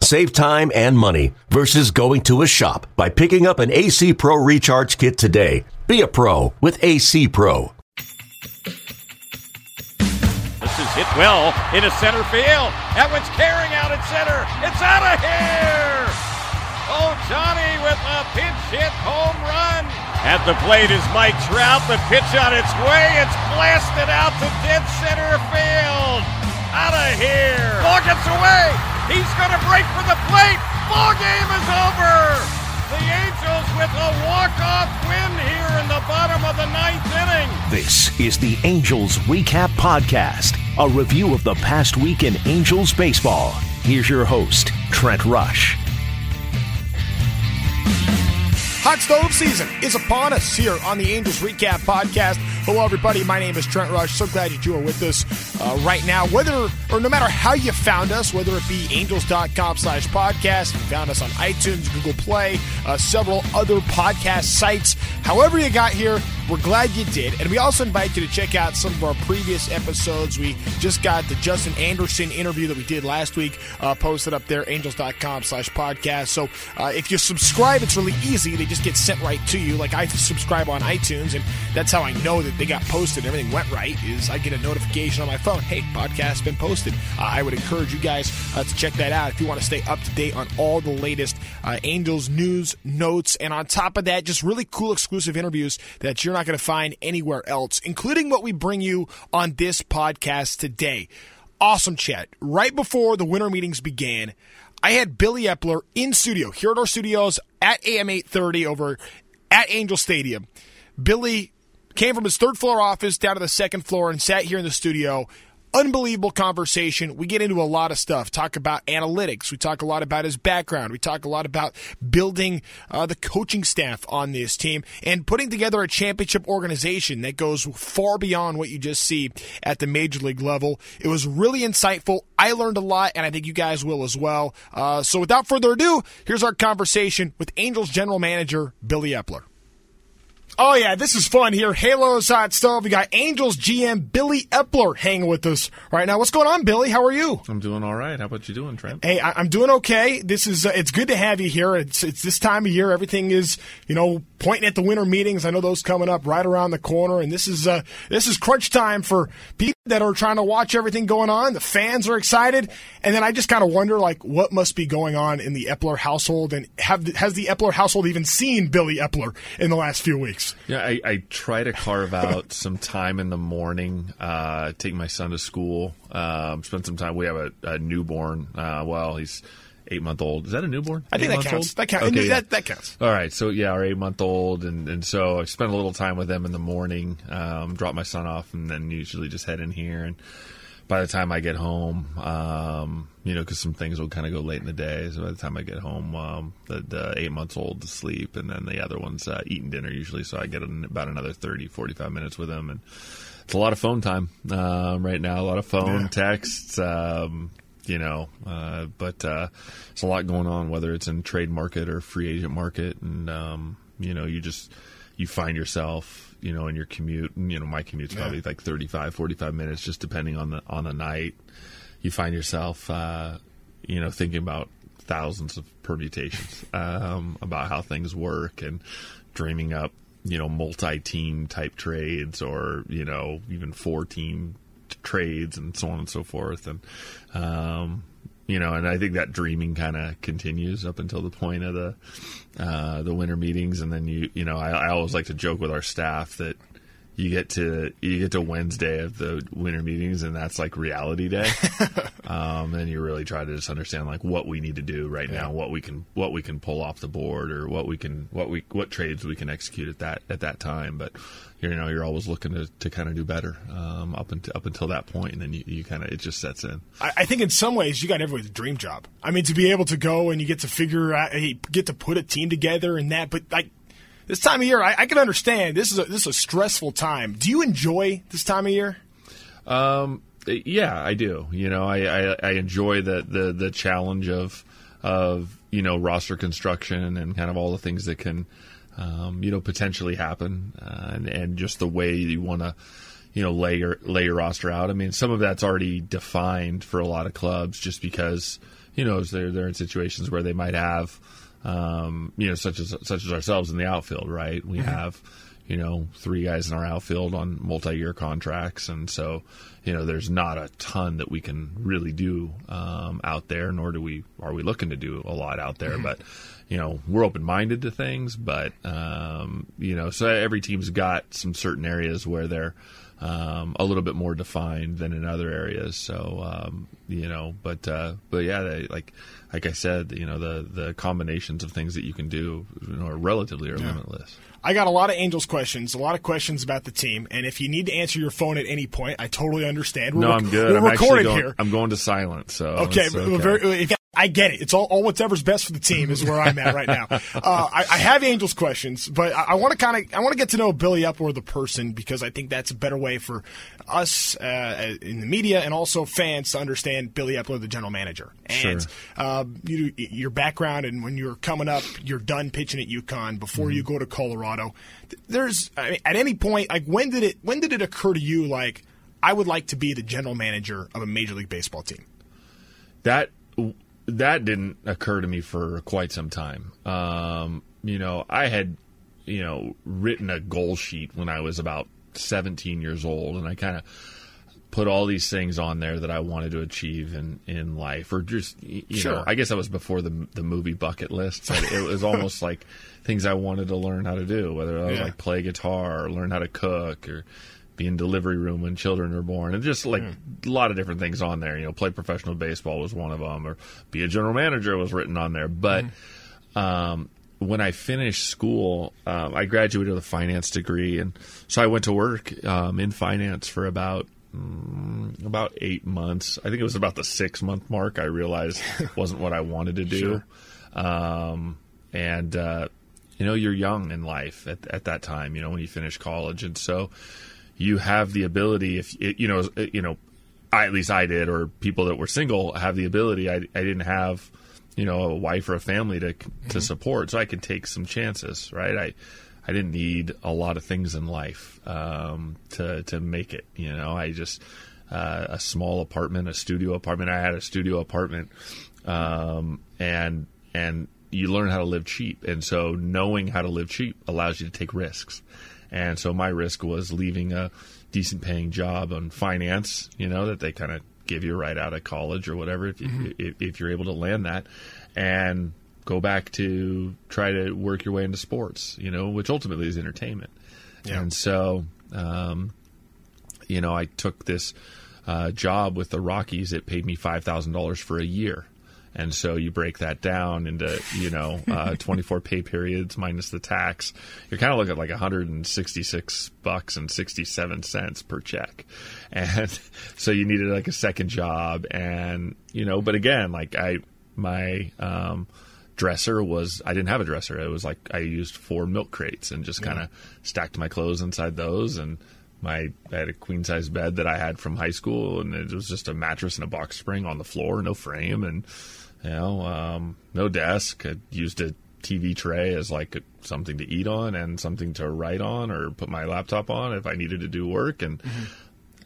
Save time and money versus going to a shop by picking up an AC Pro Recharge Kit today. Be a pro with AC Pro. This is hit well into center field. That one's carrying out at center. It's out of here. Oh, Johnny with a pinch hit home run. At the plate is Mike Trout. The pitch on its way. It's blasted out to dead center field. Out of here. Ball gets away. He's going to break for the plate. Ball game is over. The Angels with a walk-off win here in the bottom of the ninth inning. This is the Angels Recap Podcast, a review of the past week in Angels baseball. Here's your host, Trent Rush. Hot stove season is upon us here on the Angels Recap Podcast. Hello, everybody. My name is Trent Rush. So glad that you are with us uh, right now. Whether or no matter how you found us, whether it be angels.com slash podcast, you found us on iTunes, Google Play, uh, several other podcast sites. However, you got here, we're glad you did. And we also invite you to check out some of our previous episodes. We just got the Justin Anderson interview that we did last week uh, posted up there, angels.com slash podcast. So uh, if you subscribe, it's really easy. They just get sent right to you. Like I subscribe on iTunes, and that's how I know that they got posted and everything went right, is I get a notification on my phone. Hey, podcast been posted. Uh, I would encourage you guys uh, to check that out if you want to stay up to date on all the latest uh, Angels news, notes, and on top of that, just really cool exclusive interviews that you're not going to find anywhere else, including what we bring you on this podcast today. Awesome chat. Right before the winter meetings began, I had Billy Eppler in studio here at our studios at AM 830 over at Angel Stadium. Billy came from his third floor office down to the second floor and sat here in the studio unbelievable conversation. We get into a lot of stuff. Talk about analytics. We talk a lot about his background. We talk a lot about building uh, the coaching staff on this team and putting together a championship organization that goes far beyond what you just see at the major league level. It was really insightful. I learned a lot, and I think you guys will as well. Uh, so, without further ado, here's our conversation with Angels general manager Billy Eppler. Oh yeah, this is fun here. Halo's hot stove. We got Angels GM Billy Eppler hanging with us right now. What's going on, Billy? How are you? I'm doing all right. How about you doing, Trent? Hey, I- am doing okay. This is uh, it's good to have you here. It's it's this time of year. Everything is you know pointing at the winter meetings. I know those coming up right around the corner, and this is uh, this is crunch time for people that are trying to watch everything going on. The fans are excited, and then I just kind of wonder like what must be going on in the Eppler household, and have has the Eppler household even seen Billy Eppler in the last few weeks? Yeah, I, I try to carve out some time in the morning, uh, take my son to school, um, spend some time. We have a, a newborn. Uh, well, he's eight month old. Is that a newborn? I think that counts. That counts. Okay, that, that, counts. All right. So yeah, our eight month old, and and so I spend a little time with them in the morning. Um, drop my son off, and then usually just head in here and by the time I get home, um, you know, because some things will kind of go late in the day. So by the time I get home, um, the, the, eight months old to sleep, and then the other one's uh, eating dinner usually. So I get about another 30, 45 minutes with them, And it's a lot of phone time uh, right now, a lot of phone, yeah. texts, um, you know, uh, but uh, it's a lot going on, whether it's in trade market or free agent market. And, um, you know, you just, you find yourself you know, in your commute, you know, my commute's yeah. probably like 35, 45 minutes, just depending on the on the night. You find yourself, uh, you know, thinking about thousands of permutations um, about how things work and dreaming up, you know, multi-team type trades or you know even four-team trades and so on and so forth. And um, you know, and I think that dreaming kind of continues up until the point of the uh, the winter meetings, and then you you know I, I always like to joke with our staff that you get to you get to Wednesday of the winter meetings, and that's like reality day. um, and you really try to just understand like what we need to do right yeah. now, what we can what we can pull off the board, or what we can what we what trades we can execute at that at that time. But you know you're always looking to, to kind of do better um, up until up until that point, and then you, you kind of it just sets in. I, I, think in some ways you got everyone's dream job. I mean, to be able to go and you get to figure out, you get to put a team together and that, but like This time of year, I, I can understand. This is a, this is a stressful time. Do you enjoy this time of year? Um, yeah, I do. You know, I, I, I enjoy the, the, the challenge of of you know roster construction and kind of all the things that can um, you know potentially happen, uh, and, and just the way you want to you know lay your lay your roster out. I mean, some of that's already defined for a lot of clubs, just because you know they're they're in situations where they might have um, you know such as such as ourselves in the outfield, right? We mm-hmm. have you know, three guys in our outfield on multi-year contracts, and so you know, there's not a ton that we can really do um, out there, nor do we are we looking to do a lot out there. Mm-hmm. But you know, we're open-minded to things, but um, you know, so every team's got some certain areas where they're um, a little bit more defined than in other areas. So um, you know, but uh, but yeah, they, like like I said, you know, the the combinations of things that you can do you know, are relatively are yeah. limitless. I got a lot of Angels questions, a lot of questions about the team, and if you need to answer your phone at any point, I totally understand. We're no, I'm good. We're I'm recording going, here. I'm going to silent. So okay, okay. Very, I get it. It's all, all whatever's best for the team is where I'm at right now. Uh, I, I, have Angels questions, but I, I want to kind of I want to get to know Billy Eppler, the person, because I think that's a better way for us uh, in the media and also fans to understand Billy Eppler, the general manager, and sure. uh, you, your background and when you're coming up, you're done pitching at UConn before mm-hmm. you go to Colorado. There's I mean, at any point, like when did it when did it occur to you like I would like to be the general manager of a major league baseball team? That that didn't occur to me for quite some time. Um, you know, I had, you know, written a goal sheet when I was about 17 years old, and I kind of put all these things on there that I wanted to achieve in, in life, or just you sure. know, I guess that was before the the movie bucket list. it was almost like things I wanted to learn how to do, whether I was yeah. like play guitar or learn how to cook or in delivery room when children are born, and just like mm. a lot of different things on there. You know, play professional baseball was one of them, or be a general manager was written on there. But mm. um, when I finished school, um, I graduated with a finance degree, and so I went to work um, in finance for about mm, about eight months. I think it was about the six month mark. I realized it wasn't what I wanted to do, sure. Um, and uh, you know, you're young in life at, at that time. You know, when you finish college, and so you have the ability if you know you know I, at least I did or people that were single have the ability. I, I didn't have you know a wife or a family to mm-hmm. to support. So I could take some chances right? I I didn't need a lot of things in life um, to to make it you know? I just uh, a small apartment a studio apartment. I had a studio apartment um, and and you learn how to live cheap. And so knowing how to live cheap allows you to take risks and so my risk was leaving a decent paying job on finance, you know, that they kind of give you right out of college or whatever if, mm-hmm. if, if you're able to land that and go back to try to work your way into sports, you know, which ultimately is entertainment. Yeah. And so, um, you know, I took this uh, job with the Rockies. It paid me $5,000 for a year. And so you break that down into, you know, uh, 24 pay periods minus the tax. You're kind of looking at like 166 bucks and 67 cents per check. And so you needed like a second job. And, you know, but again, like I, my, um, dresser was I didn't have a dresser. It was like I used four milk crates and just kind of yeah. stacked my clothes inside those and my I had a queen size bed that I had from high school and it was just a mattress and a box spring on the floor, no frame and you know, um, no desk. I used a TV tray as like something to eat on and something to write on or put my laptop on if I needed to do work and mm-hmm.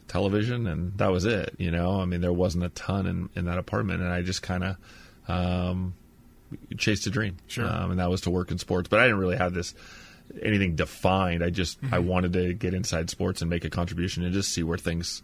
television and that was it. You know, I mean, there wasn't a ton in, in that apartment and I just kind of um, chased a dream. Sure. Um, and that was to work in sports, but I didn't really have this anything defined. I just mm-hmm. I wanted to get inside sports and make a contribution and just see where things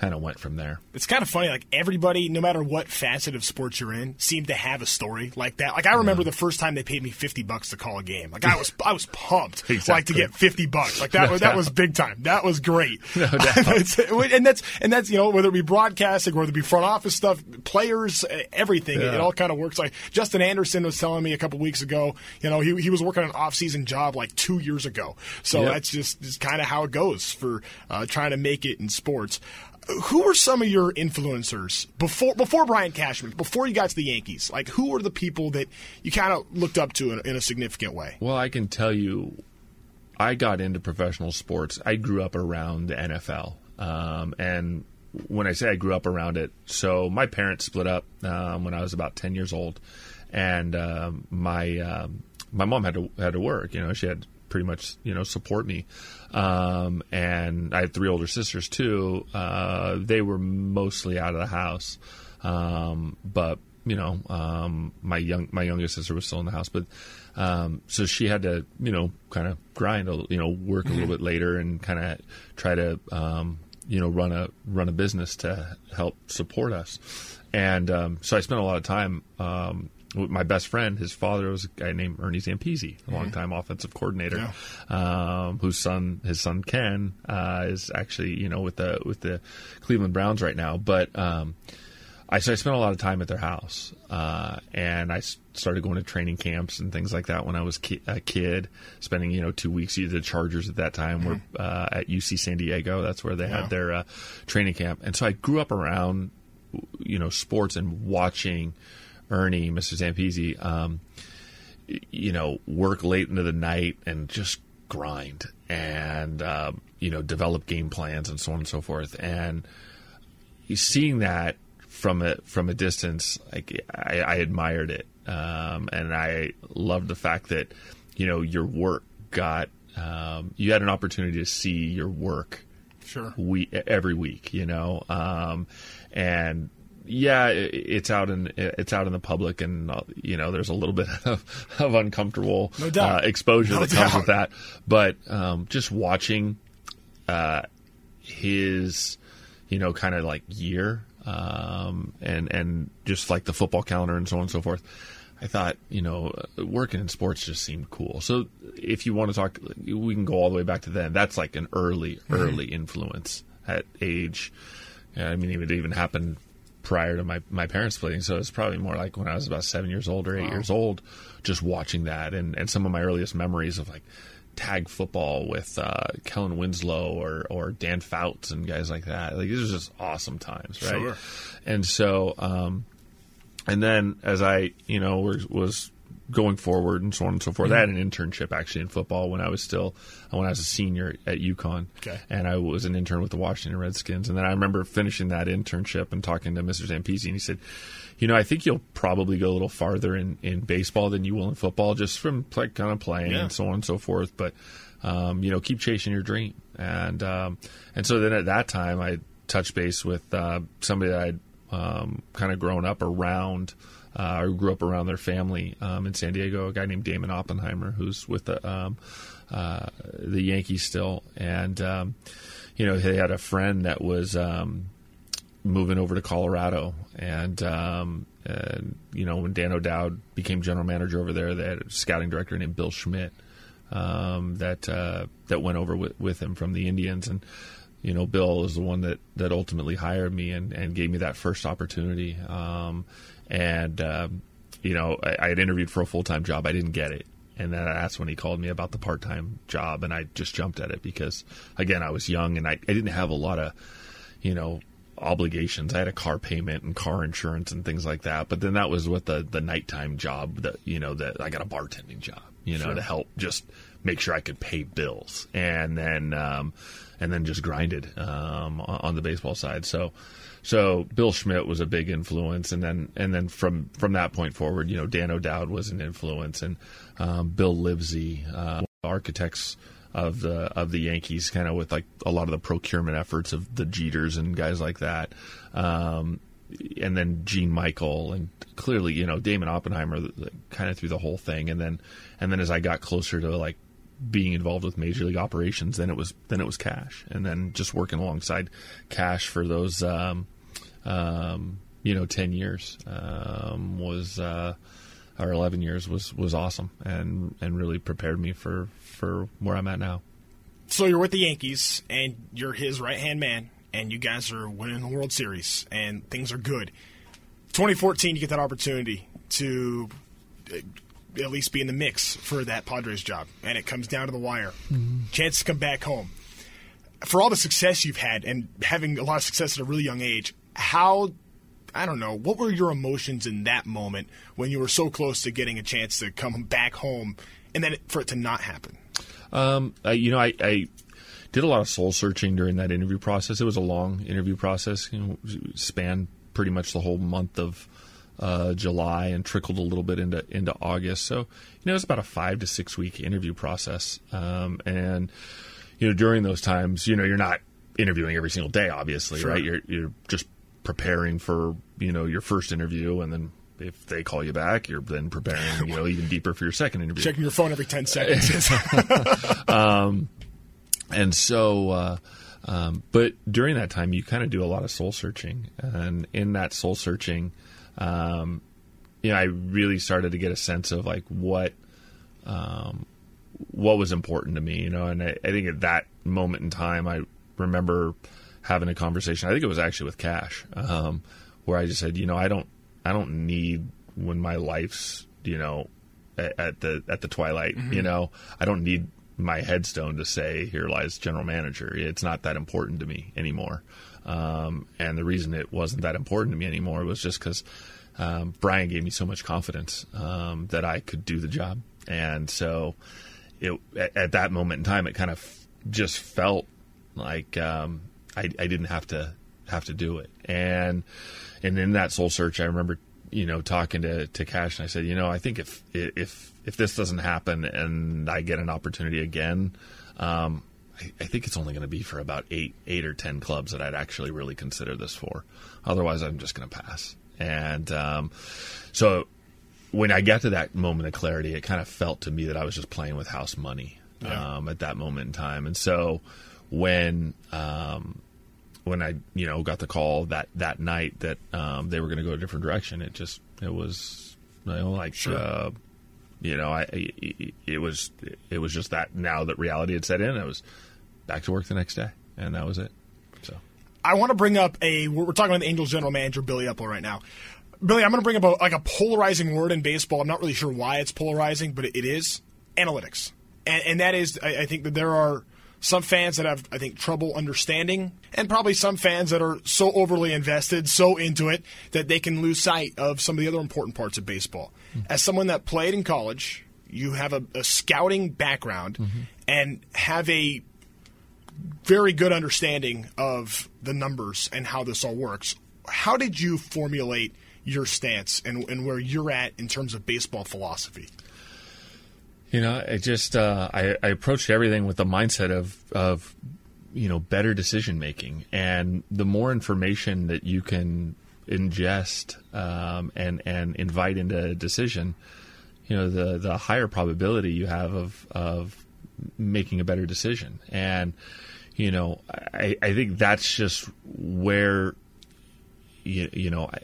kind of went from there. It's kind of funny. Like everybody, no matter what facet of sports you're in, seemed to have a story like that. Like I remember yeah. the first time they paid me fifty bucks to call a game. Like I was, I was pumped. exactly. Like to get fifty bucks. Like that no was that was big time. That was great. No and that's and that's you know whether it be broadcasting, whether it be front office stuff, players, everything. Yeah. It all kind of works. Like Justin Anderson was telling me a couple weeks ago. You know, he he was working an off season job like two years ago. So yep. that's just, just kind of how it goes for uh, trying to make it in sports who were some of your influencers before before Brian Cashman, before you got to the Yankees? Like, who were the people that you kind of looked up to in, in, a significant way? Well, I can tell you I got into professional sports. I grew up around the NFL, um, and when I say I grew up around it, so my parents split up um, when I was about ten years old, and um, my um, my mom had to had to work. You know, she had pretty much you know support me, um, and I had three older sisters too. Uh, they were mostly out of the house, um, but you know, um, my young my youngest sister was still in the house, but um, so she had to you know kind of grind, a, you know, work a little bit later and kind of try to um, you know run a run a business to help support us. And um, so I spent a lot of time um, my best friend. His father was a guy named Ernie Zampese, a longtime offensive coordinator, um, whose son, his son Ken, uh, is actually you know with the with the Cleveland Browns right now. But um, I so I spent a lot of time at their house, uh, and I started going to training camps and things like that when I was ki- a kid. Spending you know two weeks. Either the Chargers at that time were uh, at UC San Diego. That's where they Wow. had their uh, training camp, and so I grew up around you know sports and watching Ernie, Mr. Zampese, um, you know, work late into the night and just grind and um, you know develop game plans and so on and so forth. And seeing that from a from a distance, like I, I admired it, um, and I loved the fact that you know your work got um, you had an opportunity to see your work Sure. we every week, you know, um, and yeah, it, it's out in it's out in the public, and uh, you know, there's a little bit of, of uncomfortable No uh, exposure No that comes with that. But um, just watching uh, his, you know, kind of like year, um, and and just like the football calendar and so on and so forth. I thought, you know, working in sports just seemed cool. So if you want to talk, we can go all the way back to then. That's like an early, early influence at age. I mean, it even happen prior to my, my parents splitting. So it's probably more like when I was about seven years old or eight years old, just watching that. And, and some of my earliest memories of like tag football with uh, Kellen Winslow or, or Dan Fouts and guys like that. Like, these are just awesome times, right? Sure. And so, um, and then as I, you know, was, was going forward and so on and so forth, I had an internship actually in football when I was still when I was a senior at UConn. Okay. And I was an intern with the Washington Redskins. And then I remember finishing that internship and talking to Mr. Zampese, and he said, "You know, I think you'll probably go a little farther in, in baseball than you will in football, just from like kind of playing Yeah. and so on and so forth. But um, you know, keep chasing your dream." And um, and so then at that time, I touched base with uh, somebody that I'd um, kind of grown up around. Uh, or grew up around their family um, in San Diego. A guy named Damon Oppenheimer, who's with the um, uh, the Yankees still, and um, you know he had a friend that was um, moving over to Colorado, and um, and you know when Dan O'Dowd became general manager over there, they had a scouting director named Bill Schmidt um, that uh, that went over with, with him from the Indians, and you know Bill is the one that that ultimately hired me and, and gave me that first opportunity, um, and um, you know I, I had interviewed for a full time job, I didn't get it. And then that's when he called me about the part time job, and I just jumped at it because, again, I was young and I, I didn't have a lot of, you know, obligations. I had a car payment and car insurance and things like that. But then that was with the the nighttime job that you know that I got a bartending job, you know, to help just make sure I could pay bills, and then um, and then just grinded um, on, the baseball side. So. So Bill Schmidt was a big influence, and then and then from from that point forward, you know, Dan O'Dowd was an influence, and um, Bill Livesey, uh, architects of the of the Yankees, kind of with like a lot of the procurement efforts of the Jeters and guys like that, um, and then Gene Michael, and clearly, you know, Damon Oppenheimer, kind of through the whole thing, and then and then as I got closer to like being involved with major league operations, then it was then it was Cash, and then just working alongside Cash for those, um, um, you know, ten years um, was. Uh, or 11 years was, was awesome and, and really prepared me for, for where I'm at now. So you're with the Yankees, and you're his right hand man, and you guys are winning the World Series, and things are good. 2014, you get that opportunity to at least be in the mix for that Padres job, and it comes down to the wire. Chance to come back home. For all the success you've had, and having a lot of success at a really young age, how I don't know. What were your emotions in that moment when you were so close to getting a chance to come back home, and then for it to not happen? Um, I, you know, I, I did a lot of soul searching during that interview process. It was a long interview process, you know, spanned pretty much the whole month of uh, July and trickled a little bit into into August. So, you know, it was about a five to six week interview process. Um, and you know, during those times, you know, you're not interviewing every single day, obviously, Sure. right? You're you're just preparing for you know your first interview, and then if they call you back, you're then preparing you know even deeper for your second interview. Checking your phone every 10 seconds. and so uh, um, but during that time you kind of do a lot of soul searching and in that soul searching um, you know i really started to get a sense of like what um, what was important to me you know and I, I think at that moment in time i remember having a conversation i think it was actually with cash um, where i just said you know i don't i don't need when my life's you know at, at the at the twilight you know. I don't need my headstone to say here lies general manager. It's not that important to me anymore um, and the reason it wasn't that important to me anymore was just because um, brian gave me so much confidence um, that i could do the job. And so it, at, at that moment in time it kind of just felt like um, I, I didn't have to have to do it. And and in that soul search i remember you know talking to, to cash and i said you know i think if if if this doesn't happen and i get an opportunity again um, I, I think it's only going to be for about eight eight or ten clubs that i'd actually really consider this for otherwise i'm just going to pass and um, so when I got to that moment of clarity, it kind of felt to me that I was just playing with house money Yeah. um, at that moment in time. And so when um, when I you know got the call that that night that um, they were going to go a different direction, it just it was you know like uh, you know I it, it was it was just that now that reality had set in, I was back to work the next day, and that was it. So. I want to bring up a. We're talking about the Angels general manager Billy Eppler right now. Billy, I'm going to bring up a, like a polarizing word in baseball. I'm not really sure why it's polarizing, but it, is analytics, and, and that is I, I think that there are some fans that have I think trouble understanding, and probably some fans that are so overly invested, so into it that they can lose sight of some of the other important parts of baseball. Mm-hmm. As someone that played in college, you have a, a scouting background mm-hmm. and have a very good understanding of the numbers and how this all works. How did you formulate your stance and, and where you're at in terms of baseball philosophy? You know, I just uh, I, I approached everything with the mindset of of you know better decision making, and the more information that you can ingest um, and and invite into a decision, you know, the the higher probability you have of of making a better decision. And you know, I, I think that's just where you, you know, I,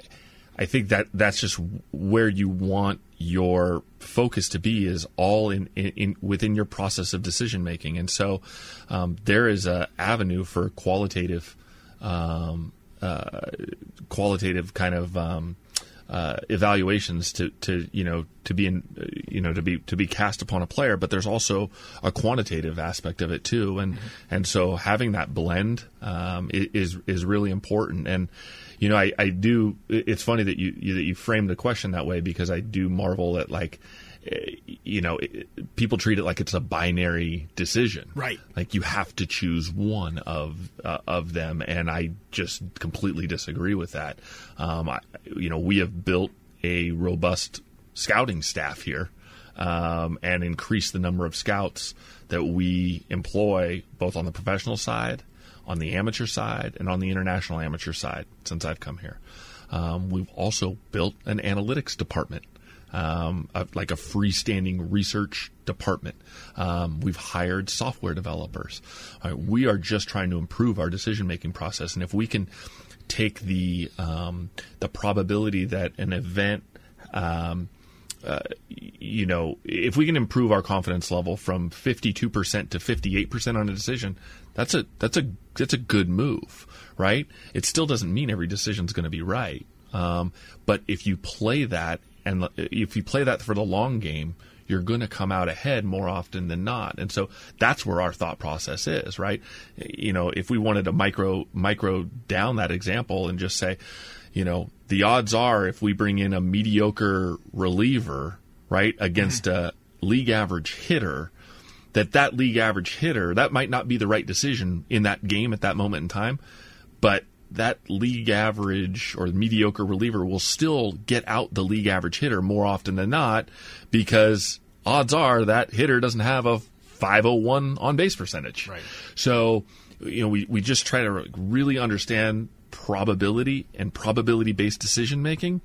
I think that that's just where you want your focus to be is all in, in, in within your process of decision making. And so um, there is a avenue for qualitative, um, uh, qualitative kind of um, uh, evaluations to, to you know to be in you know to be to be cast upon a player, but there's also a quantitative aspect of it too, and and so having that blend um, is is really important. And you know, I, I do. It's funny that you, you that you framed the question that way because I do marvel at like. Eh, You know, it, people treat it like it's a binary decision, Right. Like you have to choose one of uh, of them, and I just completely disagree with that. Um, I, you know, we have built a robust scouting staff here, um, and increased the number of scouts that we employ both on the professional side, on the amateur side, and on the international amateur side since I've come here. Um, we've also built an analytics department um, a, like a freestanding research department. Um, we've hired software developers. Right, we are just trying to improve our decision making process, and if we can take the um, the probability that an event um, uh, you know, if we can improve our confidence level from 52% to 58% on a decision, that's a that's a that's a good move, right? It still doesn't mean every decision is going to be right. Um, but if you play that and if you play that for the long game, you're going to come out ahead more often than not. And so that's where our thought process is, right? You know, if we wanted to micro micro down that example and just say, you know, the odds are if we bring in a mediocre reliever, right, against a league average hitter, that that league average hitter that might not be the right decision in that game at that moment in time, but that league average or mediocre reliever will still get out the league average hitter more often than not because odds are that hitter doesn't have a 501 on base percentage. Right. So, you know, we, we just try to really understand probability and probability based decision making,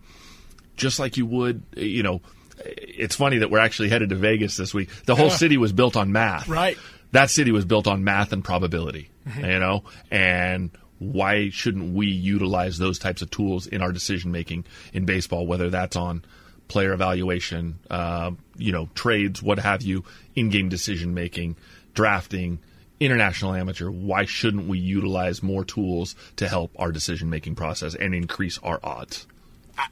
just like you would, you know, it's funny that we're actually headed to Vegas this week. The whole Yeah. city was built on math. Right. That city was built on math and probability, mm-hmm. you know, and why shouldn't we utilize those types of tools in our decision making in baseball, whether that's on player evaluation, uh, you know, trades, what have you, in game decision making, drafting, international amateur. Why shouldn't we utilize more tools to help our decision making process and increase our odds?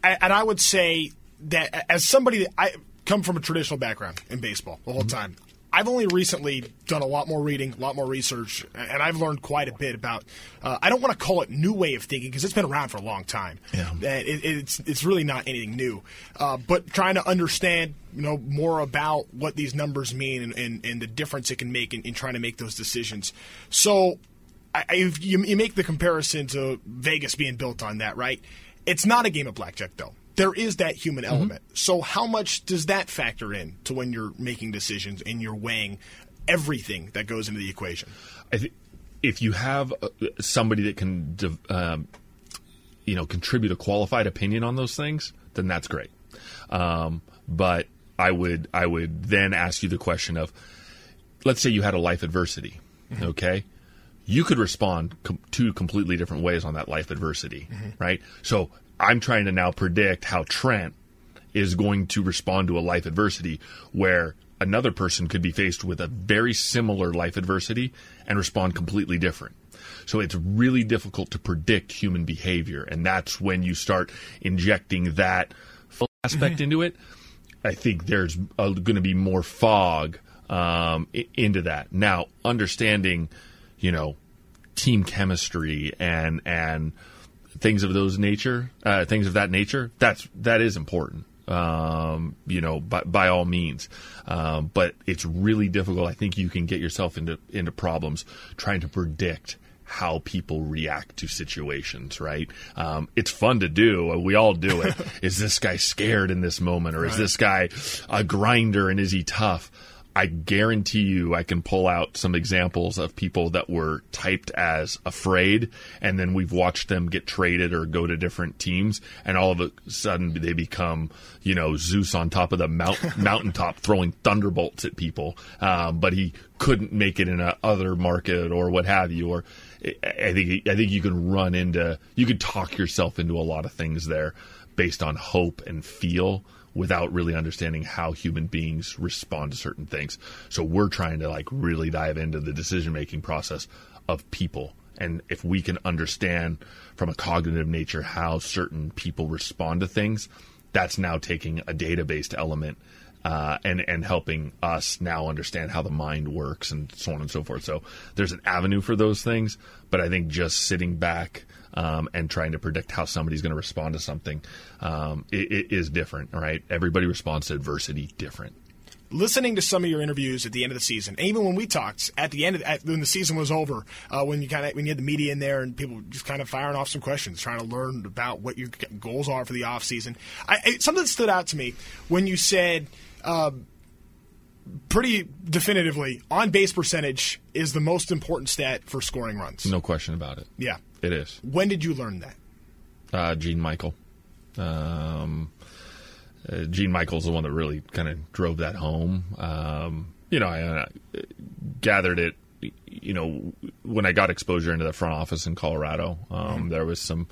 I, and I would say that as somebody that I come from a traditional background in baseball the whole time. I've only recently done a lot more reading, a lot more research, and I've learned quite a bit about. Uh, I don't want to call it new way of thinking because it's been around for a long time. Yeah. It, it's it's really not anything new, uh, but trying to understand you know more about what these numbers mean and, and, and the difference it can make in, in trying to make those decisions. So I, you, you make the comparison to Vegas being built on that, right? It's not a game of blackjack, though. There is that human element. So, how much does that factor in to when you're making decisions and you're weighing everything that goes into the equation? I think if you have uh, somebody that can, um, you know, contribute a qualified opinion on those things, then that's great. Um, but I would, I would then ask you the question of, let's say you had a life adversity, okay? You could respond com- two completely different ways on that life adversity, right? So I'm trying to now predict how Trent is going to respond to a life adversity where another person could be faced with a very similar life adversity and respond completely different. So it's really difficult to predict human behavior. And that's when you start injecting that aspect into it. I think there's going to be more fog um, into that. Now, understanding, you know, team chemistry and and things of those nature, uh, things of that nature, that's that is important. Um, you know, by, by all means, um, but it's really difficult. I think you can get yourself into into problems trying to predict how people react to situations. Right? Um, it's fun to do. We all do it. is this guy scared in this moment, or is this guy a grinder and is he tough? I guarantee you I can pull out some examples of people that were typed as afraid and then we've watched them get traded or go to different teams and all of a sudden they become, you know, Zeus on top of the mount, mountaintop throwing thunderbolts at people. Um, but he couldn't make it in a other market or what have you. Or I think, I think you can run into, you could talk yourself into a lot of things there based on hope and feel without really understanding how human beings respond to certain things. So we're trying to like really dive into the decision making process of people. And if we can understand from a cognitive nature how certain people respond to things, that's now taking a data based element uh, and and helping us now understand how the mind works and so on and so forth. So there's an avenue for those things, but I think just sitting back um, and trying to predict how somebody's going to respond to something um, it, it is different. Right, everybody responds to adversity different. listening to some of your interviews at the end of the season, and even when we talked at the end of at, when the season was over, uh, when you kind of when you had the media in there and people just kind of firing off some questions, trying to learn about what your goals are for the off season. I, I, something that stood out to me when you said. Uh, Pretty definitively, on base percentage is the most important stat for scoring runs. No question about it. Yeah. It is. When did you learn that? Uh, Gene Michael. Um, uh, Gene Michael's the one that really kind of drove that home. Um, you know, I uh, gathered it. You know, when I got exposure into the front office in Colorado, um, there was some,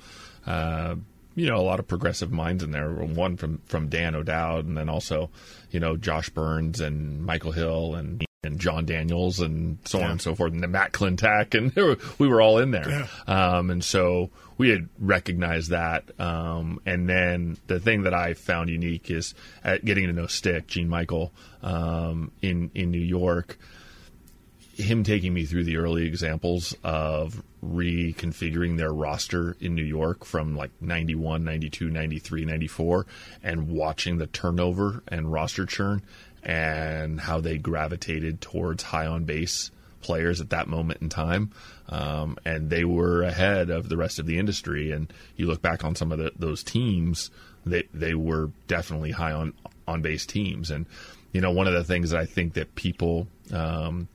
uh, you know, a lot of progressive minds in there. One from from Dan O'Dowd, and then also, you know, Josh Byrnes and Michael Hill and and Jon Daniels and so on and so forth, and then Matt Klentak, and were- we were all in there. Um, and so we had recognized that. Um, and then the thing that I found unique is at getting to know Stick, Gene Michael, um, in in New York him taking me through the early examples of reconfiguring their roster in New York from like 91, 92, 93, 94, and watching the turnover and roster churn and how they gravitated towards high on base players at that moment in time. Um, and they were ahead of the rest of the industry. And you look back on some of the, those teams, they, they were definitely high on, on base teams. And, you know, one of the things that I think that people, um,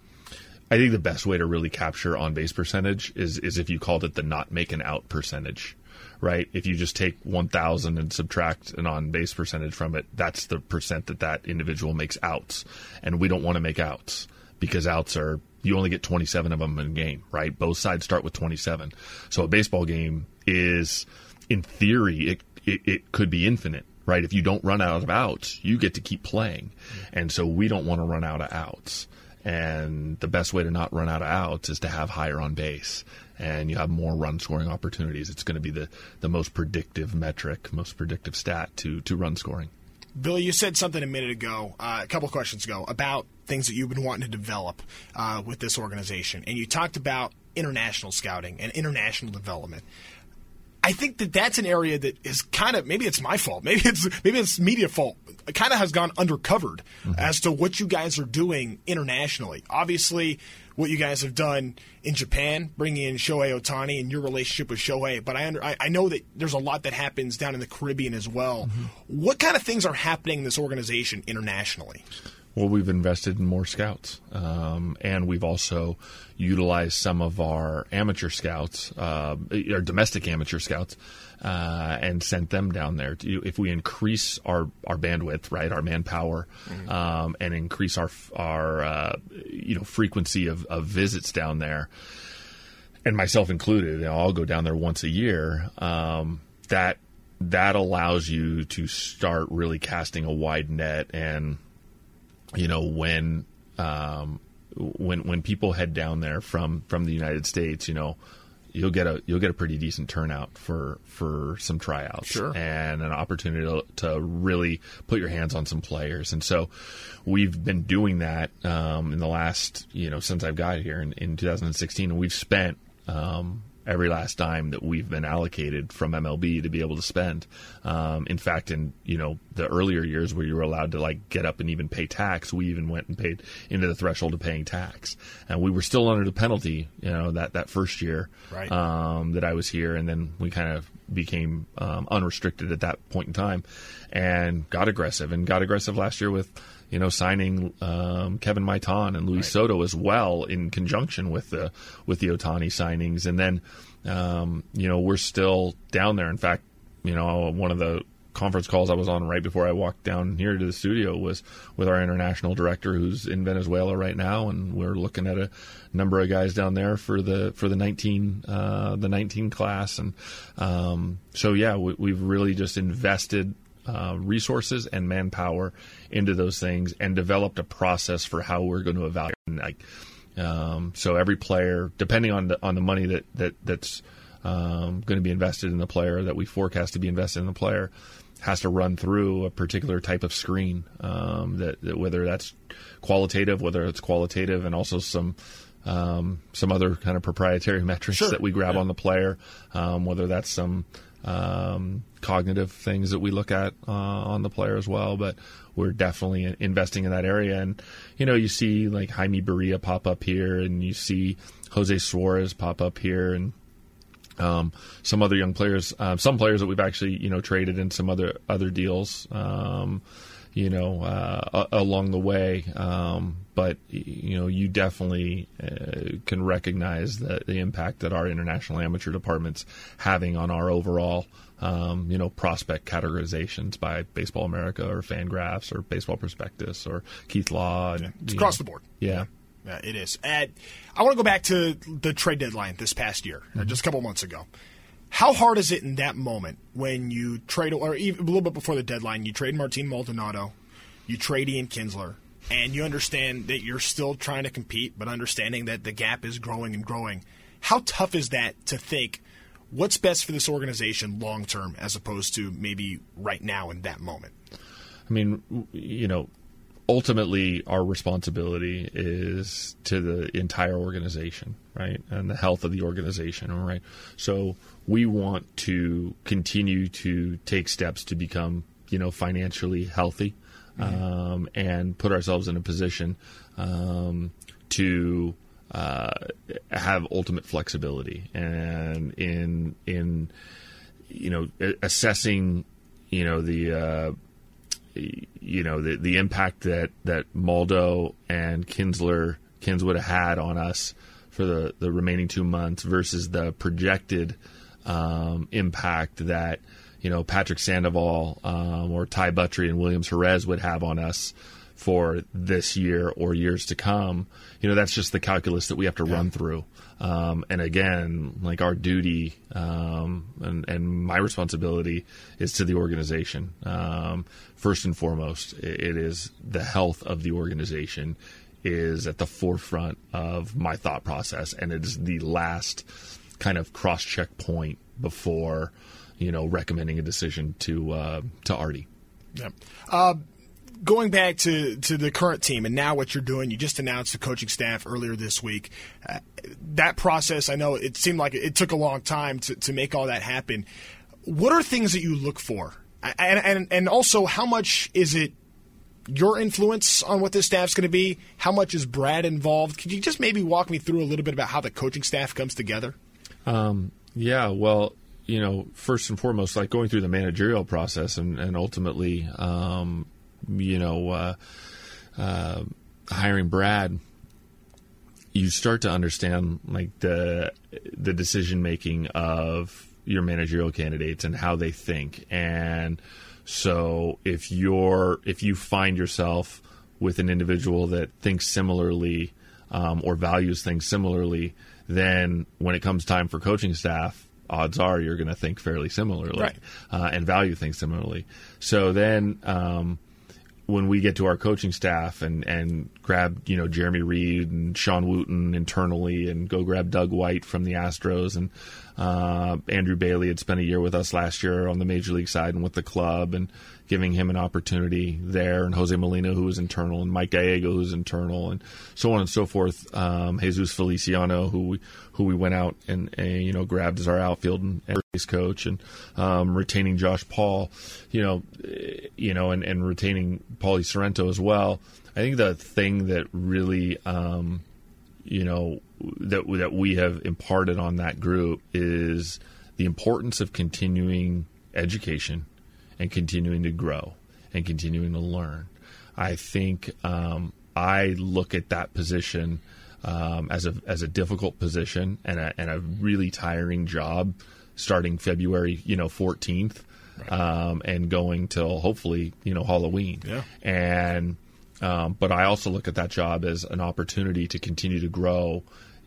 I think the best way to really capture on base percentage is is if you called it the not making out percentage, right? If you just take 1,000 and subtract an on base percentage from it, that's the percent that that individual makes outs, and we don't want to make outs because outs are you only get 27 of them in a game, right? Both sides start with 27, so a baseball game is, in theory, it it, it could be infinite right? If you don't run out of outs, you get to keep playing. And so we don't want to run out of outs. And the best way to not run out of outs is to have higher on base and you have more run scoring opportunities. It's going to be the, the most predictive metric, most predictive stat to, to run scoring. Billy, you said something a minute ago, uh, a couple questions ago, about things that you've been wanting to develop uh, with this organization. And you talked about international scouting and international development. I think that that's an area that is kind of maybe it's my fault, maybe it's maybe it's media fault. It kind of has gone undercovered mm-hmm. as to what you guys are doing internationally. Obviously, what you guys have done in Japan, bringing in Shohei Ohtani and your relationship with Shohei, but I under, I, I know that there's a lot that happens down in the Caribbean as well. Mm-hmm. What kind of things are happening in this organization internationally? Well, we've invested in more scouts, um, and we've also utilized some of our amateur scouts, uh, our domestic amateur scouts, uh, and sent them down there. To, if we increase our, our bandwidth, right, our manpower, mm-hmm. um, and increase our our uh, you know frequency of, of visits down there, and myself included, you know, I'll go down there once a year. Um, that that allows you to start really casting a wide net and you know when um, when when people head down there from from the United States, you know, you'll get a you'll get a pretty decent turnout for for some tryouts sure. and an opportunity to, to, really put your hands on some players. And so we've been doing that um, in the last you know since I've got here in, in 2016, and we've spent um, every last dime that we've been allocated from MLB to be able to spend. Um, in fact, in you know the earlier years where you were allowed to like get up and even pay tax, we even went and paid into the threshold of paying tax, and we were still under the penalty. You know that that first year right. um, that I was here, and then we kind of became um, unrestricted at that point in time, and got aggressive and got aggressive last year with you know, signing um, Kevin Maitan and Luis right. Soto as well in conjunction with the with the Ohtani signings, and then um, you know we're still down there. In fact, you know, one of the conference calls I was on right before I walked down here to the studio was with our international director who's in Venezuela right now, and we're looking at a number of guys down there for the for the 19 uh, the 19 class, and um, so yeah, we, have really just invested uh, resources and manpower into those things and developed a process for how we're going to evaluate. Like, um, so every player, depending on the on the money that that that's um, going to be invested in the player that we forecast to be invested in the player, has to run through a particular type of screen. Um, that, that, whether that's qualitative, whether it's qualitative, and also some. Um, some other kind of proprietary metrics sure. that we grab yeah. on the player, um, whether that's some um, cognitive things that we look at uh, on the player as well. But we're definitely investing in that area. And you know, you see like Jaime Barria pop up here, and you see Jose Suarez pop up here, and um, some other young players, uh, some players that we've actually you know traded in some other other deals. Um, you know, uh, along the way. Um, but you know, you definitely uh, can recognize the, the, impact that our international amateur department's having on our overall, um, you know, prospect categorizations by Baseball America or Fangraphs or Baseball Prospectus or Keith Law. And, it's across know, the board. Yeah. Yeah, it is. And I want to go back to the trade deadline this past year, mm-hmm. just a couple months ago. How hard is it in that moment when you trade, or even a little bit before the deadline, you trade Martin Maldonado, you trade Ian Kinsler, and you understand that you're still trying to compete, but understanding that the gap is growing and growing? How tough is that to think what's best for this organization long term as opposed to maybe right now in that moment? I mean, you know, ultimately, our responsibility is to the entire organization, right, and the health of the organization, right. So we want to continue to take steps to become, you know, financially healthy, mm-hmm. um, and put ourselves in a position um, to uh, have ultimate flexibility and in in you know assessing you know the uh, you know the the impact that that Maldo and Kinsler Kinswood had on us for the the remaining two months versus the projected um, impact that you know Patrick Sandoval um, or Ty Buttrey and Williams Jerez would have on us for this year or years to come. You know, that's just the calculus that we have to yeah. run through. Um, and again, like our duty um, and, and, my responsibility is to the organization. Um, first and foremost, it is the health of the organization is at the forefront of my thought process, and it is the last kind of cross check point before you know recommending a decision to uh, to Arte. Yeah. Uh, going back to, to the current team and now what you're doing, you just announced the coaching staff earlier this week. Uh, that process, I know it seemed like it took a long time to, to make all that happen. What are things that you look for? And, and, and also, how much is it your influence on what this staff's going to be? How much is Brad involved? Could you just maybe walk me through a little bit about how the coaching staff comes together? Um, yeah, well, you know, first and foremost, like going through the managerial process and, and ultimately, um, you know, uh, uh, hiring Brad, you start to understand like the the decision making of your managerial candidates and how they think. And so if you're if you find yourself with an individual that thinks similarly um, or values things similarly, then when it comes time for coaching staff, odds are you're going to think fairly similarly right. uh, and value things similarly. So then um, when we get to our coaching staff and and grab you know Jeremy Reed and Shawn Wooten internally and go grab Doug White from the Astros and uh, Andrew Bailey had spent a year with us last year on the major league side and with the club and giving him an opportunity there and Jose Molina who was internal and Mike Gallego who's internal and so on and so forth. Um, Jesus Feliciano who we who we went out and, and you know grabbed as our outfield and, and coach and um, retaining Josh Paul, you know, you know, and, and retaining Paulie Sorrento as well. I think the thing that really, um, you know, that that we have imparted on that group is the importance of continuing education and continuing to grow and continuing to learn. I think um, I look at that position um, as a as a difficult position and a, and a really tiring job starting February, you know, 14th, right. um, and going till hopefully, you know, Halloween. Yeah. And, um, but I also look at that job as an opportunity to continue to grow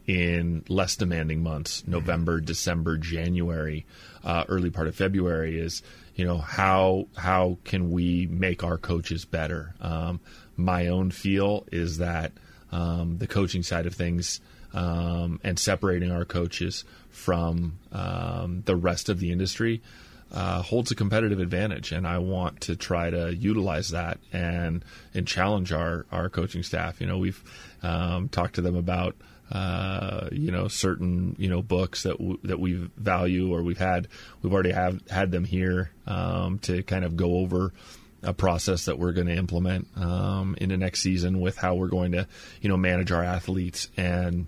in less demanding months, mm-hmm. November. December, January, uh, early part of February is, you know, how, how can we make our coaches better? Um, my own feel is that, um, the coaching side of things, um, and separating our coaches from um, the rest of the industry uh, holds a competitive advantage, and I want to try to utilize that and and challenge our our coaching staff. You know, we've um, talked to them about uh, you know certain you know books that w- that we value or we've had we've already have had them here um, to kind of go over a process that we're going to implement um, in the next season with how we're going to you know manage our athletes and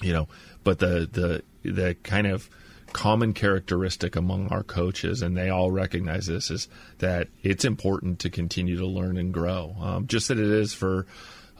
you know but the the the kind of common characteristic among our coaches, and they all recognize this, is that it's important to continue to learn and grow. Um, just that it is for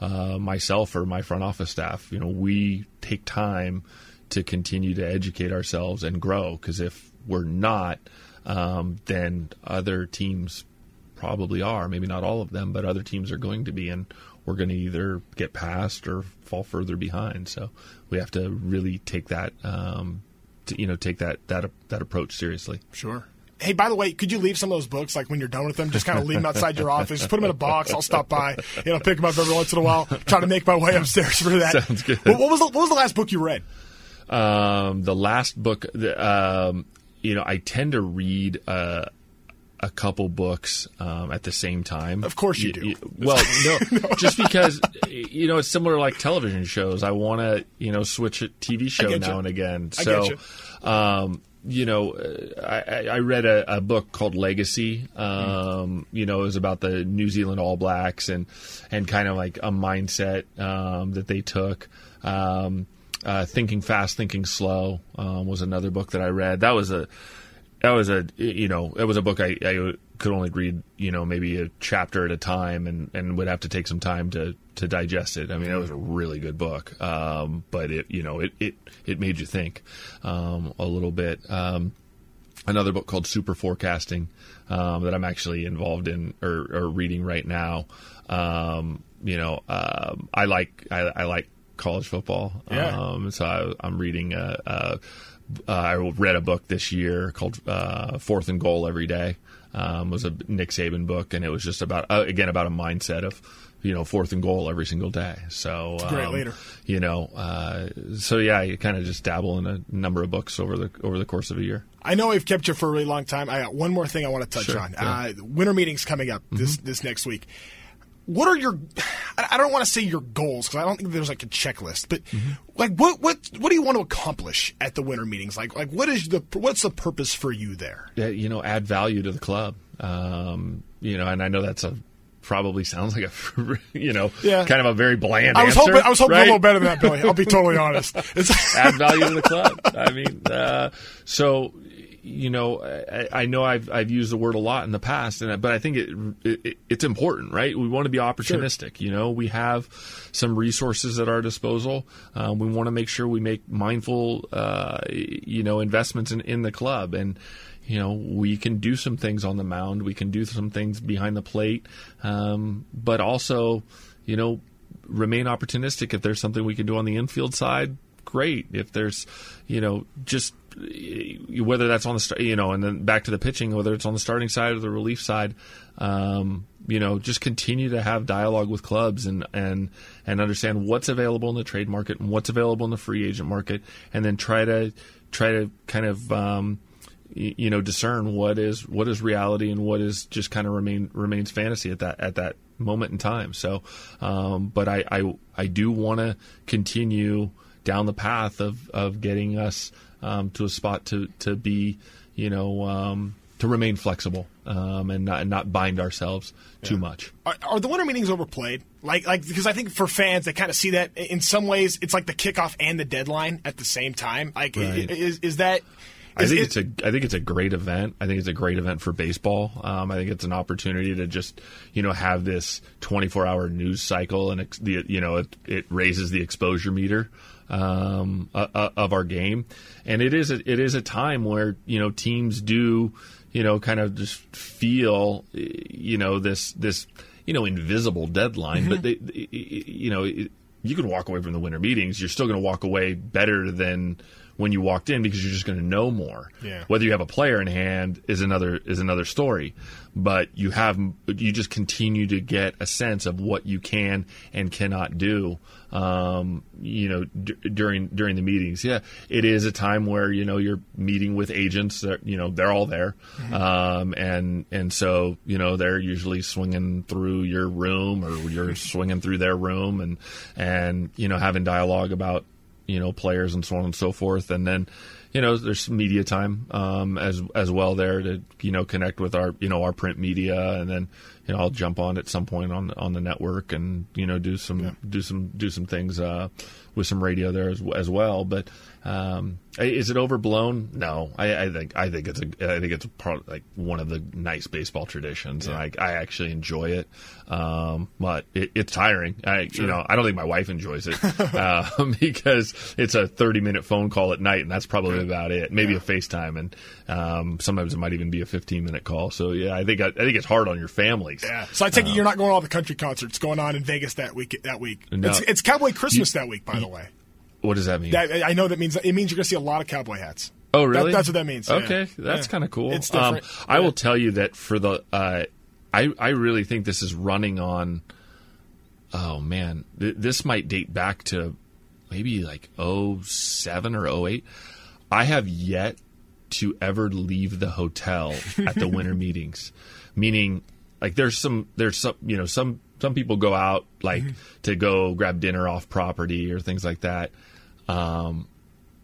uh, myself or my front office staff. You know, we take time to continue to educate ourselves and grow because if we're not, um, then other teams probably are. Maybe not all of them, but other teams are going to be, and we're going to either get past or fall further behind. So we have to really take that, um, to, you know, take that that that approach seriously. Sure. Hey, by the way, could you leave some of those books like when you're done with them? Just kind of leave them outside your office. Just put them in a box. I'll stop by. You know, pick them up every once in a while. Try to make my way upstairs for that. Sounds good. What, what was the, what was the last book you read? Um, the last book, um, you know, I tend to read uh, a couple books um, at the same time. Of course you do. well, no, just because you know it's similar like television shows. I want to you know switch a TV show now you. and again. So, you. um, you know, uh, I, I read a, a book called Legacy. Um, You know, it was about the New Zealand All Blacks and and kind of like a mindset um, that they took. Um, uh, Thinking Fast, Thinking Slow um, was another book that I read. That was a that was a you know it was a book I, I could only read you know maybe a chapter at a time and, and would have to take some time to to digest it. I mean it was a really good book, um, but it you know it it, it made you think um, a little bit. Um, another book called Superforecasting um, that I'm actually involved in or, or reading right now. Um, you know, um, I like I, I like college football. Yeah. Um, so I, I'm reading. A, a, uh, I read a book this year called uh, Fourth and Goal Every Day. Um, it was a Nick Saban book, and it was just about uh, again about a mindset of you know fourth and goal every single day. So a great um, leader. You know, uh, so yeah, you kind of just dabble in a number of books over the over the course of a year. I know I've kept you for a really long time. I got one more thing I want to touch Sure, on. yeah. Mm-hmm. Uh, winter meetings coming up this this next week. What are your? I don't want to say your goals because I don't think there's like a checklist. But Mm-hmm. like, what what what do you want to accomplish at the winter meetings? Like like what is the what's the purpose for you there? that, you know add value to the club. Um, you know, and I know that's a probably sounds like a you know Yeah. kind of a very bland. I was answer, hoping I was hoping right? a little better than that, Billy. I'll be totally honest. It's, add value to the club. I mean, uh, so you know, I, I know I've I've used the word a lot in the past, and but I think it, it it's important, right? We want to be opportunistic. You know, we have some resources at our disposal. Uh, we want to make sure we make mindful, uh, you know, investments in, in the club, and you know, we can do some things on the mound. We can do some things behind the plate, um, but also, you know, remain opportunistic. If there's something we can do on the infield side, great. If there's, you know, just whether that's on the you know, and then back to the pitching, whether it's on the starting side or the relief side, um, you know, just continue to have dialogue with clubs and and and understand what's available in the trade market and what's available in the free agent market, and then try to try to kind of um, you know discern what is what is reality and what is just kind of remain remains fantasy at that at that moment in time. So, um, but I I, I do want to continue down the path of of getting us um, to a spot to to be you know um, to remain flexible um, and not and not bind ourselves too much. are, are the winter meetings overplayed? Like, like because I think for fans, they kind of see that in some ways it's like the kickoff and the deadline at the same time. Like, Right. is is that? I think it's a I think it's a great event. I think it's a great event for baseball. Um, I think it's an opportunity to just you know have this 24 hour news cycle and ex- the you know it, it raises the exposure meter um, uh, uh, of our game, and it is a, it is a time where you know teams do you know kind of just feel you know this this you know invisible deadline, but they, they- you know it, you can walk away from the winter meetings. You're still going to walk away better than when you walked in because you're just going to know more. Yeah. Whether you have a player in hand is another is another story, but you have you just continue to get a sense of what you can and cannot do. Um, you know, d- during during the meetings. Yeah, it is a time where you know you're meeting with agents. That you know they're all there, um, and and so you know they're usually swinging through your room or you're swinging through their room and and you know having dialogue about you know players and so on and so forth. And then you know there's media time um, as as well there to you know connect with our you know our print media. And then you know I'll jump on at some point on on the network and you know do some do some do some things uh, with some radio there as, as well. But um, is it overblown no I, I think I think it's a I think it's pro- like one of the nice baseball traditions and I, I actually enjoy it um, but it, it's tiring I you know I don't think my wife enjoys it um, because it's a 30 minute phone call at night and that's probably about it maybe a FaceTime and um, sometimes it might even be a 15 minute call so yeah I think I, I think it's hard on your families Yeah. So I take it you're not going to all the country concerts going on in Vegas that week. That week. No. It's, it's Cowboy Christmas that week, by the way. What does that mean That I know that means it means you're going to see a lot of cowboy hats. Oh, really? That- that's what that means. yeah. Okay, that's Yeah. kind of cool. It's Um. I will tell you that for the, uh, I I really think this is running on. Oh man, th- this might date back to maybe like 07 or 08. I have yet to ever leave the hotel at the winter meetings. Meaning, like there's some there's some you know some some people go out like mm-hmm. to go grab dinner off property or things like that. Um,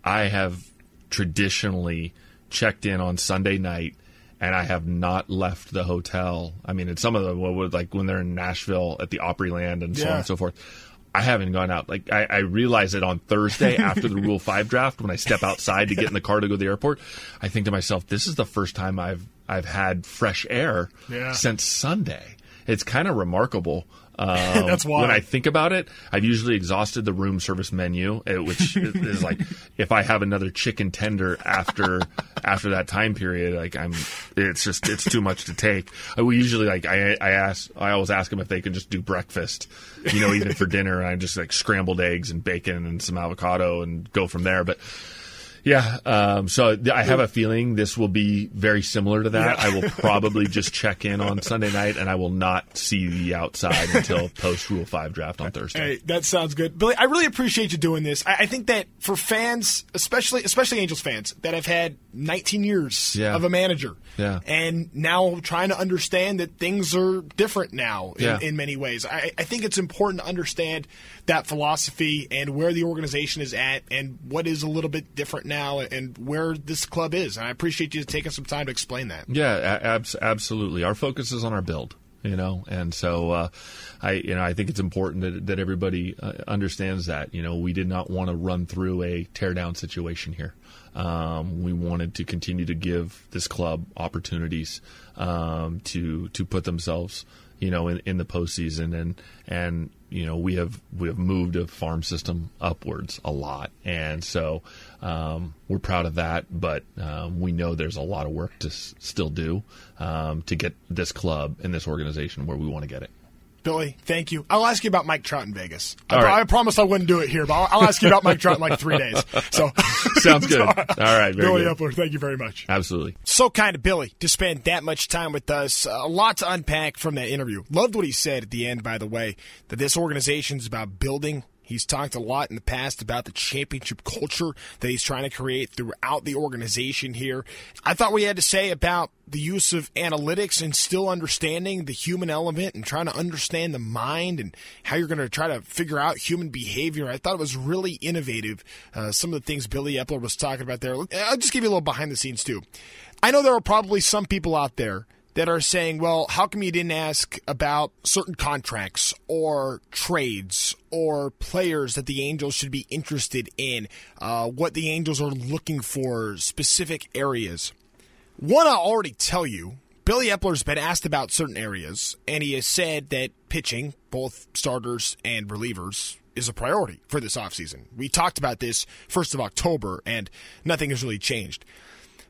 I have traditionally checked in on Sunday night and I have not left the hotel. I mean, in some of them, like when they're in Nashville at the Opryland and so yeah. on and so forth. I haven't gone out. Like I, I realize it on Thursday after the Rule Five draft when I step outside to get in the car to go to the airport. I think to myself, this is the first time I've I've had fresh air yeah. since Sunday. It's kind of remarkable um, That's why. When I think about it, I've usually exhausted the room service menu, eh, which is like if I have another chicken tender after after that time period, like I'm, it's just it's too much to take. I, we usually like I I ask I always ask them if they can just do breakfast, you know, even for dinner. I just like scrambled eggs and bacon and some avocado and go from there. But yeah. Um, so th- I have a feeling this will be very similar to that. Yeah. I will probably just check in on Sunday night, and I will not see the outside until post Rule Five draft on Thursday. Hey, that sounds good, Billy. I really appreciate you doing this. I, I think that for fans, especially especially Angels fans that have had 19 years yeah. of a manager, yeah. and now trying to understand that things are different now in, in many ways. I, I think it's important to understand that philosophy and where the organization is at, and what is a little bit different now now and where this club is. And I appreciate you taking some time to explain that. Yeah, ab- absolutely. Our focus is on our build you know and so uh, i you know i think it's important that, that everybody uh, understands that you know we did not want to run through a tear down situation here um, we wanted to continue to give this club opportunities um, to to put themselves you know, in, in the postseason, and and you know we have we have moved a farm system upwards a lot, and so um, we're proud of that. But um, we know there's a lot of work to s- still do um, to get this club and this organization where we want to get it. Billy, thank you. I'll ask you about Mike Trout in Vegas. I, right. I promised I wouldn't do it here, but I'll, I'll ask you about Mike Trout in like three days. So sounds good. All right, Billy good. Thank you very much. Absolutely. So kind of Billy to spend that much time with us. A lot to unpack from that interview. Loved what he said at the end, by the way, that this organization is about building He's talked a lot in the past about the championship culture that he's trying to create throughout the organization here. I thought we had to say about the use of analytics and still understanding the human element and trying to understand the mind and how you're going to try to figure out human behavior. I thought it was really innovative. Uh, some of the things Billy Eppler was talking about there. I'll just give you a little behind the scenes too. I know there are probably some people out there that are saying, well, how come you didn't ask about certain contracts or trades or players that the Angels should be interested in, uh, what the Angels are looking for, specific areas? One, I'll already tell you. Billy Eppler's been asked about certain areas, and he has said that pitching, both starters and relievers, is a priority for this offseason. We talked about this 1st of October, and nothing has really changed.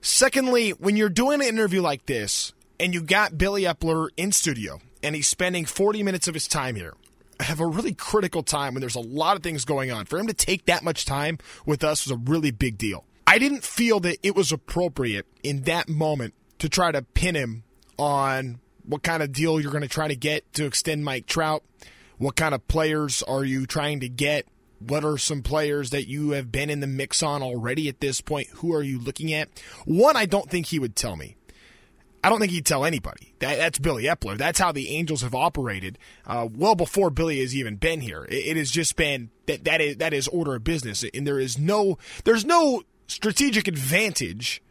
Secondly, when you're doing an interview like this, and you got Billy Eppler in studio, and he's spending 40 minutes of his time here. I have a really critical time when there's a lot of things going on. For him to take that much time with us was a really big deal. I didn't feel that it was appropriate in that moment to try to pin him on what kind of deal you're going to try to get to extend Mike Trout. What kind of players are you trying to get? What are some players that you have been in the mix on already at this point? Who are you looking at? One, I don't think he would tell me. I don't think he'd tell anybody. That, that's Billy Eppler. That's how the Angels have operated uh, well before Billy has even been here. It, it, has just been that that is that is order of business, and there is no there's no strategic advantage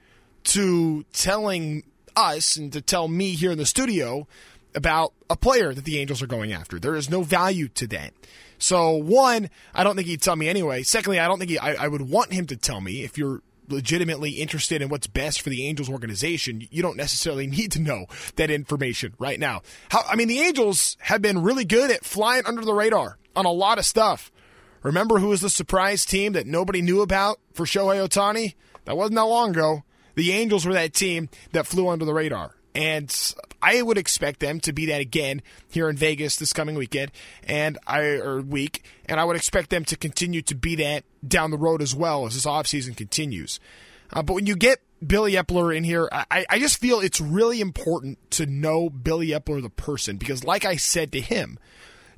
to telling us and to tell me here in the studio about a player that the Angels are going after. There is no value to that. So one, I don't think he'd tell me anyway. Secondly, I don't think he, I, I would want him to tell me if you're legitimately interested in what's best for the Angels organization, you don't necessarily need to know that information right now. How, I mean, the Angels have been really good at flying under the radar on a lot of stuff. Remember who was the surprise team that nobody knew about for Shohei Ohtani? That wasn't that long ago. The Angels were that team that flew under the radar. And I would expect them to be that again here in Vegas this coming weekend and I or week, and I would expect them to continue to be that down the road as well as this offseason continues. Uh, but when you get Billy Eppler in here, I, I just feel it's really important to know Billy Eppler the person because, like I said to him,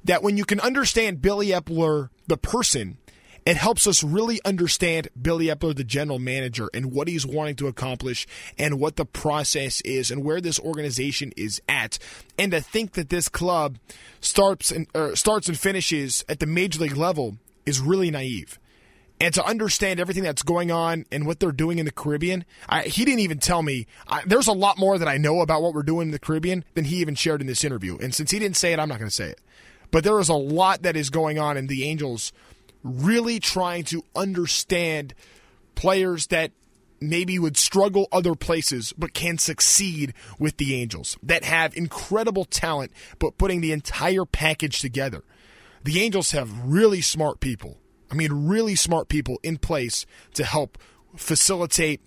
that when you can understand Billy Eppler the person It helps us really understand Billy Eppler, the general manager, and what he's wanting to accomplish and what the process is and where this organization is at. And to think that this club starts and starts and finishes at the major league level is really naive. And to understand everything that's going on and what they're doing in the Caribbean, I, he didn't even tell me. I, there's a lot more that I know about what we're doing in the Caribbean than he even shared in this interview. And since he didn't say it, I'm not going to say it. But there is a lot that is going on in the Angels really trying to understand players that maybe would struggle other places but can succeed with the Angels, that have incredible talent but putting the entire package together. The Angels have really smart people. I mean, really smart people in place to help facilitate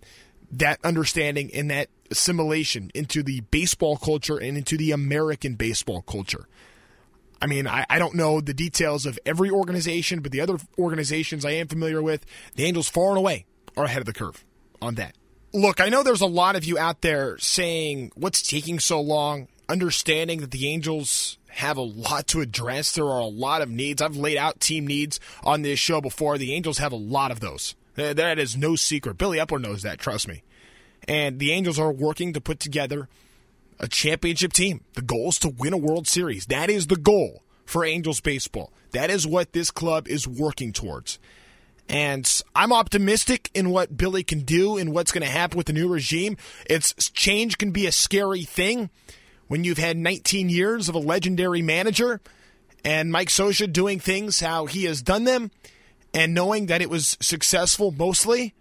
that understanding and that assimilation into the baseball culture and into the American baseball culture. I mean, I, I don't know the details of every organization, but the other organizations I am familiar with, the Angels far and away are ahead of the curve on that. Look, I know there's a lot of you out there saying, what's taking so long? Understanding that the Angels have a lot to address. There are a lot of needs. I've laid out team needs on this show before. The Angels have a lot of those. That is no secret. Billy Eppler knows that, trust me. And the Angels are working to put together a championship team. The goal is to win a World Series. That is the goal for Angels baseball. That is what this club is working towards. And I'm optimistic in what Billy can do and what's going to happen with the new regime. It's change can be a scary thing when you've had 19 years of a legendary manager and Mike Scioscia doing things how he has done them and knowing that it was successful mostly.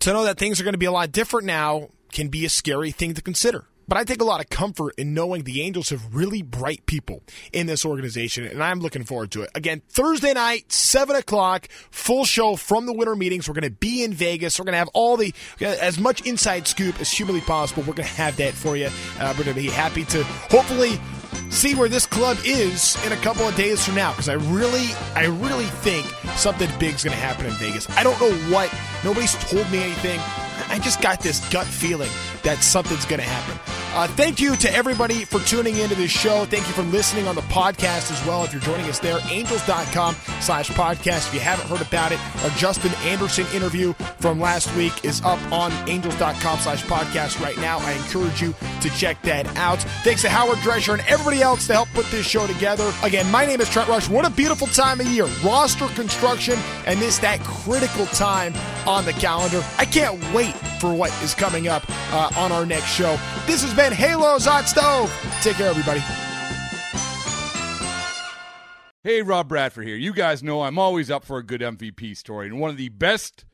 To know that things are going to be a lot different now can be a scary thing to consider. But I take a lot of comfort in knowing the Angels have really bright people in this organization, and I'm looking forward to it. Again, Thursday night, 7 o'clock, full show from the winter meetings. We're going to be in Vegas. We're going to have all the, as much inside scoop as humanly possible. We're going to have that for you. Uh, we're going to be happy to hopefully see where this club is in a couple of days from now because I really, I really think something big's going to happen in Vegas. I don't know what. Nobody's told me anything. I just got this gut feeling that something's going to happen. Uh, thank you to everybody for tuning into this show. Thank you for listening on the podcast as well. If you're joining us there, angels.com slash podcast. If you haven't heard about it, our Justin Anderson interview from last week is up on angels.com slash podcast right now. I encourage you to check that out. Thanks to Howard Drescher and everybody else to help put this show together. Again, my name is Trent Rush. What a beautiful time of year. Roster construction and this that critical time on the calendar. I can't wait for what is coming up uh, on our next show. This has been Halos Hot Stove. Take care, everybody. Hey, Rob Bradford here. You guys know I'm always up for a good MVP story, and one of the best